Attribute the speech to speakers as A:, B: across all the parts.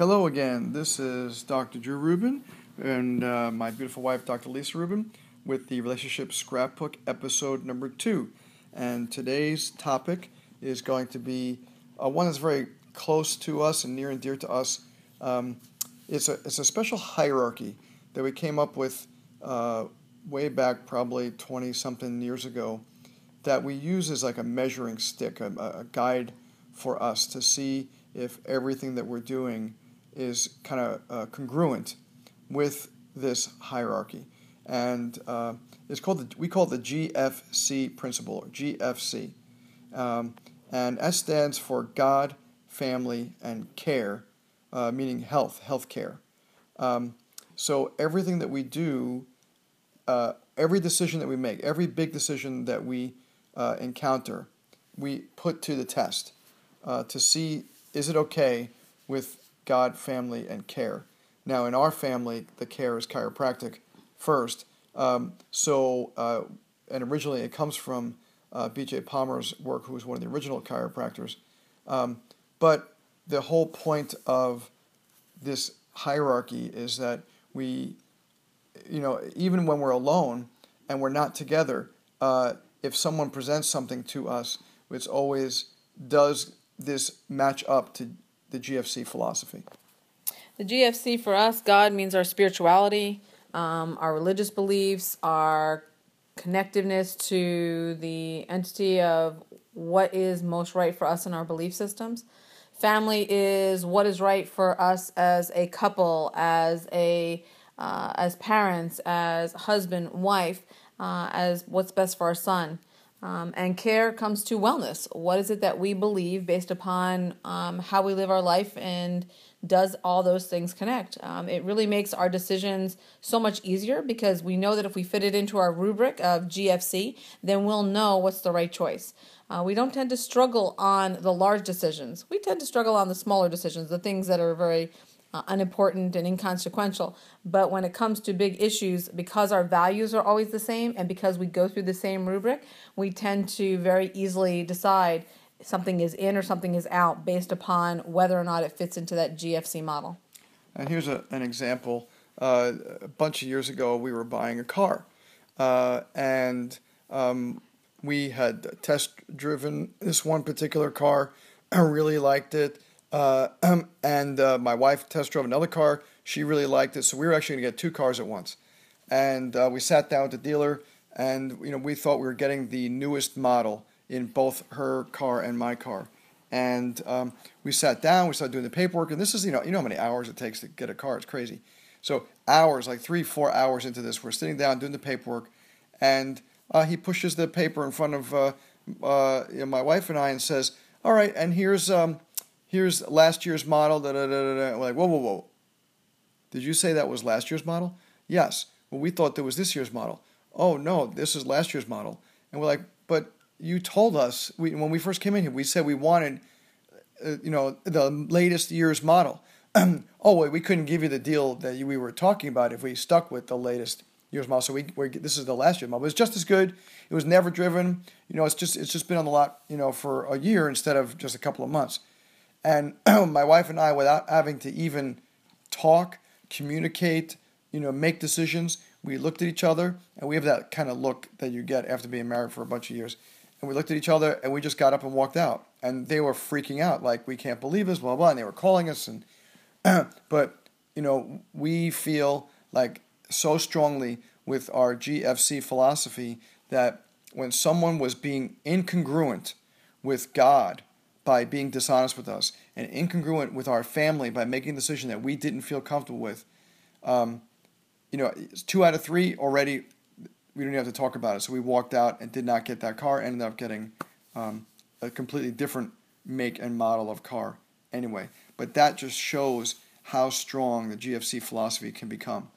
A: Hello again. This is Dr. Drew Rubin and uh, my beautiful wife, Dr. Lisa Rubin, with the Relationship Scrapbook episode number two. And today's topic is going to be uh, one that's very close to us and near and dear to us. Um, it's, a, it's a special hierarchy that we came up with uh, way back, probably 20 something years ago, that we use as like a measuring stick, a, a guide for us to see if everything that we're doing is kind of uh, congruent with this hierarchy. And uh, it's called the, we call it the GFC principle, or GFC. Um, and S stands for God, Family, and Care, uh, meaning health, health care. Um, so everything that we do, uh, every decision that we make, every big decision that we uh, encounter, we put to the test uh, to see is it okay with God, family, and care. Now, in our family, the care is chiropractic first. Um, so, uh, and originally it comes from uh, B.J. Palmer's work, who was one of the original chiropractors. Um, but the whole point of this hierarchy is that we, you know, even when we're alone and we're not together, uh, if someone presents something to us, it's always does this match up to the GFC philosophy?
B: The GFC for us, God means our spirituality, um, our religious beliefs, our connectiveness to the entity of what is most right for us in our belief systems. Family is what is right for us as a couple, as a uh, as parents, as husband, wife, uh, as what's best for our son. Um, and care comes to wellness. What is it that we believe based upon um, how we live our life and does all those things connect? Um, it really makes our decisions so much easier because we know that if we fit it into our rubric of GFC, then we'll know what's the right choice. Uh, we don't tend to struggle on the large decisions. We tend to struggle on the smaller decisions, the things that are very uh, unimportant and inconsequential. But when it comes to big issues, because our values are always the same and because we go through the same rubric, we tend to very easily decide something is in or something is out based upon whether or not it fits into that GFC model.
A: And here's a, an example. Uh, a bunch of years ago, we were buying a car, uh, and um, we had test driven this one particular car. I really liked it. Uh, and uh, my wife test drove another car. She really liked it, so we were actually going to get two cars at once. And uh, we sat down with the dealer, and you know we thought we were getting the newest model in both her car and my car. And um, we sat down, we started doing the paperwork, and this is you know you know how many hours it takes to get a car. It's crazy. So hours, like three, four hours into this, we're sitting down doing the paperwork, and uh, he pushes the paper in front of uh, uh, you know, my wife and I and says, "All right, and here's." Um, here's last year's model. Da, da, da, da, We're like, whoa, whoa, whoa. Did you say that was last year's model? Yes. Well, we thought that was this year's model. Oh, no, this is last year's model. And we're like, but you told us we, when we first came in here, we said we wanted, uh, you know, the latest year's model. oh, wait, we couldn't give you the deal that we were talking about if we stuck with the latest year's model. So we, we this is the last year's model. It was just as good. It was never driven. You know, it's just it's just been on the lot, you know, for a year instead of just a couple of months. And my wife and I, without having to even talk, communicate, you know, make decisions, we looked at each other and we have that kind of look that you get after being married for a bunch of years. And we looked at each other and we just got up and walked out. And they were freaking out, like, we can't believe this, blah, blah. And they were calling us. And, but, you know, we feel like so strongly with our GFC philosophy that when someone was being incongruent with God by being dishonest with us and incongruent with our family by making a decision that we didn't feel comfortable with. Um, you know, two out of three already, we don't even have to talk about it. So we walked out and did not get that car, ended up getting um, a completely different make and model of car anyway. But that just shows how strong the GFC philosophy can become.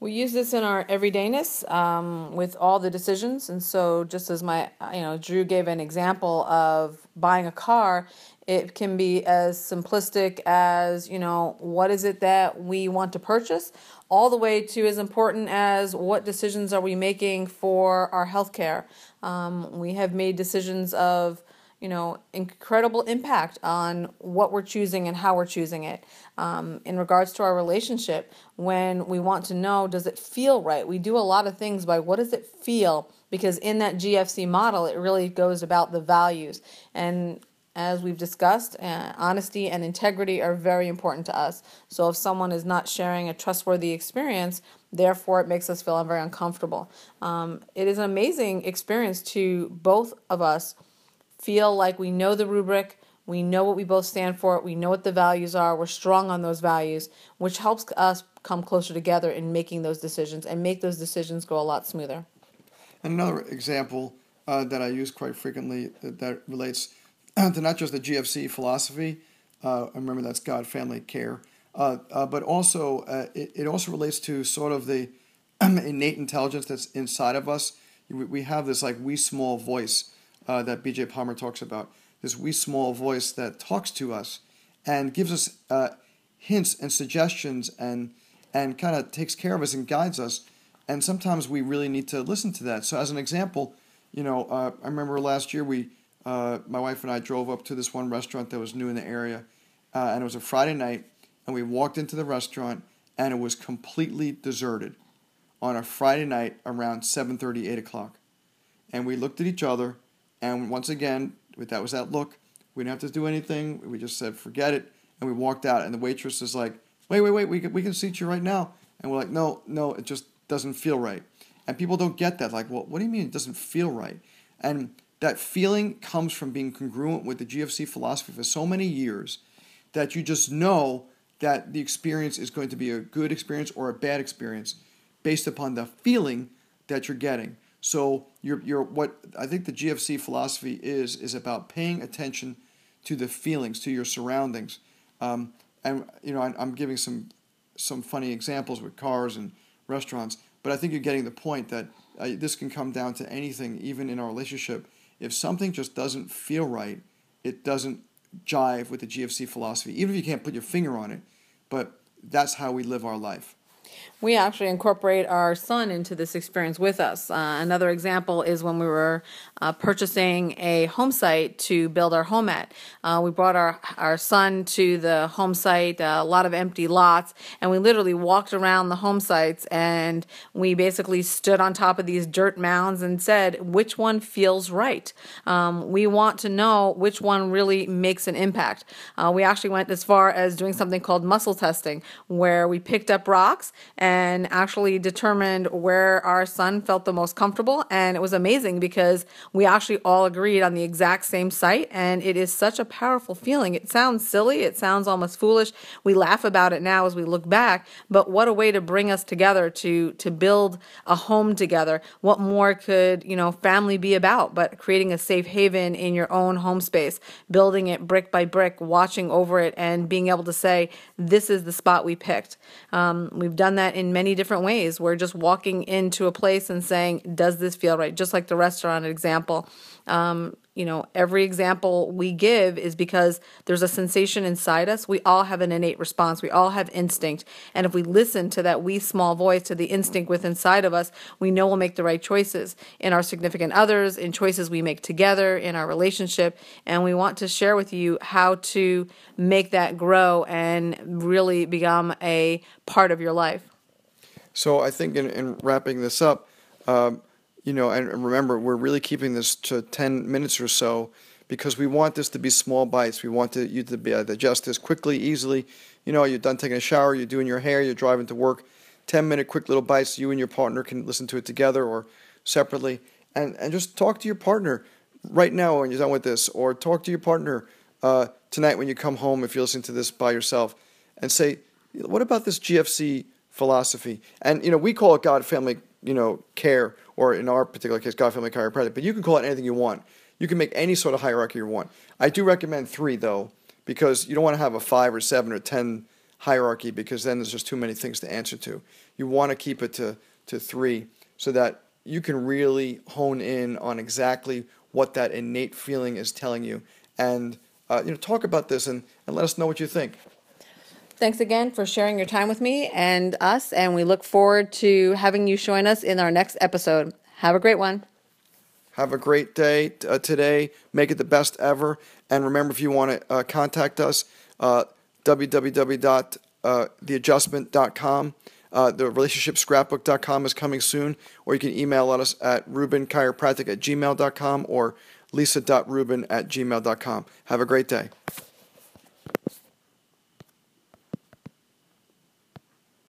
B: We use this in our everydayness um, with all the decisions, and so just as my, you know, Drew gave an example of buying a car, it can be as simplistic as you know what is it that we want to purchase, all the way to as important as what decisions are we making for our health care. Um, we have made decisions of you know, incredible impact on what we're choosing and how we're choosing it. Um, in regards to our relationship, when we want to know, does it feel right? We do a lot of things by what does it feel? Because in that GFC model, it really goes about the values. And as we've discussed, uh, honesty and integrity are very important to us. So if someone is not sharing a trustworthy experience, therefore it makes us feel very uncomfortable. Um, it is an amazing experience to both of us feel like we know the rubric, we know what we both stand for, we know what the values are, we're strong on those values, which helps us come closer together in making those decisions and make those decisions go a lot smoother.
A: Another example uh, that I use quite frequently that, that relates to not just the GFC philosophy, uh, remember that's God, family, care, uh, uh but also uh, it, it also relates to sort of the innate intelligence that's inside of us. We, we have this like wee small voice uh, that B.J. Palmer talks about. This wee small voice that talks to us and gives us uh, hints and suggestions and and kind of takes care of us and guides us. And sometimes we really need to listen to that. So, as an example, you know, uh, I remember last year we, uh, my wife and I drove up to this one restaurant that was new in the area, uh, and it was a Friday night, and we walked into the restaurant, and it was completely deserted on a Friday night around 7:30, 8 o'clock. And we looked at each other, and once again, that was that look. We didn't have to do anything. We just said, forget it. And we walked out. And the waitress is like, wait, wait, wait, we can, we can seat you right now. And we're like, no, no, it just doesn't feel right. And people don't get that. Like, well, what do you mean it doesn't feel right? And that feeling comes from being congruent with the GFC philosophy for so many years that you just know that the experience is going to be a good experience or a bad experience based upon the feeling that you're getting. So you're, you're what I think the GFC philosophy is is about paying attention to the feelings, to your surroundings. Um, and you know, I'm giving some some funny examples with cars and restaurants, but I think you're getting the point that uh, this can come down to anything, even in our relationship. If something just doesn't feel right, it doesn't jive with the GFC philosophy, even if you can't put your finger on it. But that's how we live our life
B: we actually incorporate our son into this experience with us. Uh, another example is when we were uh, purchasing a home site to build our home at. Uh, we brought our, our son to the home site, uh, a lot of empty lots, and we literally walked around the home sites and we basically stood on top of these dirt mounds and said, which one feels right? Um, we want to know which one really makes an impact. Uh, we actually went as far as doing something called muscle testing, where we picked up rocks and actually determined where our son felt the most comfortable. And it was amazing because we actually all agreed on the exact same site. And it is such a powerful feeling. It sounds silly, it sounds almost foolish. We laugh about it now as we look back, but what a way to bring us together to, to build a home together. What more could, you know, family be about but creating a safe haven in your own home space, building it brick by brick, watching over it, and being able to say, this is the spot we picked. Um, we've done that in many different ways. We're just walking into a place and saying, Does this feel right? Just like the restaurant example. Um, you know, every example we give is because there's a sensation inside us. We all have an innate response. We all have instinct. And if we listen to that wee small voice, to the instinct within inside of us, we know we'll make the right choices in our significant others, in choices we make together, in our relationship. And we want to share with you how to make that grow and really become a part of your life.
A: So I think in, in wrapping this up, um, you know, and remember, we're really keeping this to 10 minutes or so because we want this to be small bites. We want to, you to be able to digest this quickly, easily. You know, you're done taking a shower, you're doing your hair, you're driving to work. 10 minute quick little bites. You and your partner can listen to it together or separately. And, and just talk to your partner right now when you're done with this, or talk to your partner uh, tonight when you come home if you're listening to this by yourself and say, what about this GFC philosophy? And, you know, we call it God, family, you know, care or in our particular case, God, family, chiropractic. But you can call it anything you want. You can make any sort of hierarchy you want. I do recommend three though, because you don't want to have a five or seven or ten hierarchy because then there's just too many things to answer to. You want to keep it to to three so that you can really hone in on exactly what that innate feeling is telling you, and uh, you know talk about this and, and let us know what you think.
B: Thanks again for sharing your time with me and us, and we look forward to having you join us in our next episode. Have a great one.
A: Have a great day uh, today. Make it the best ever. And remember, if you want to uh, contact us, uh, www.theadjustment.com. Uh, the relationshipscrapbook.com is coming soon, or you can email us at rubinchiropractic at gmail.com or lisa.rubin at gmail.com. Have a great day.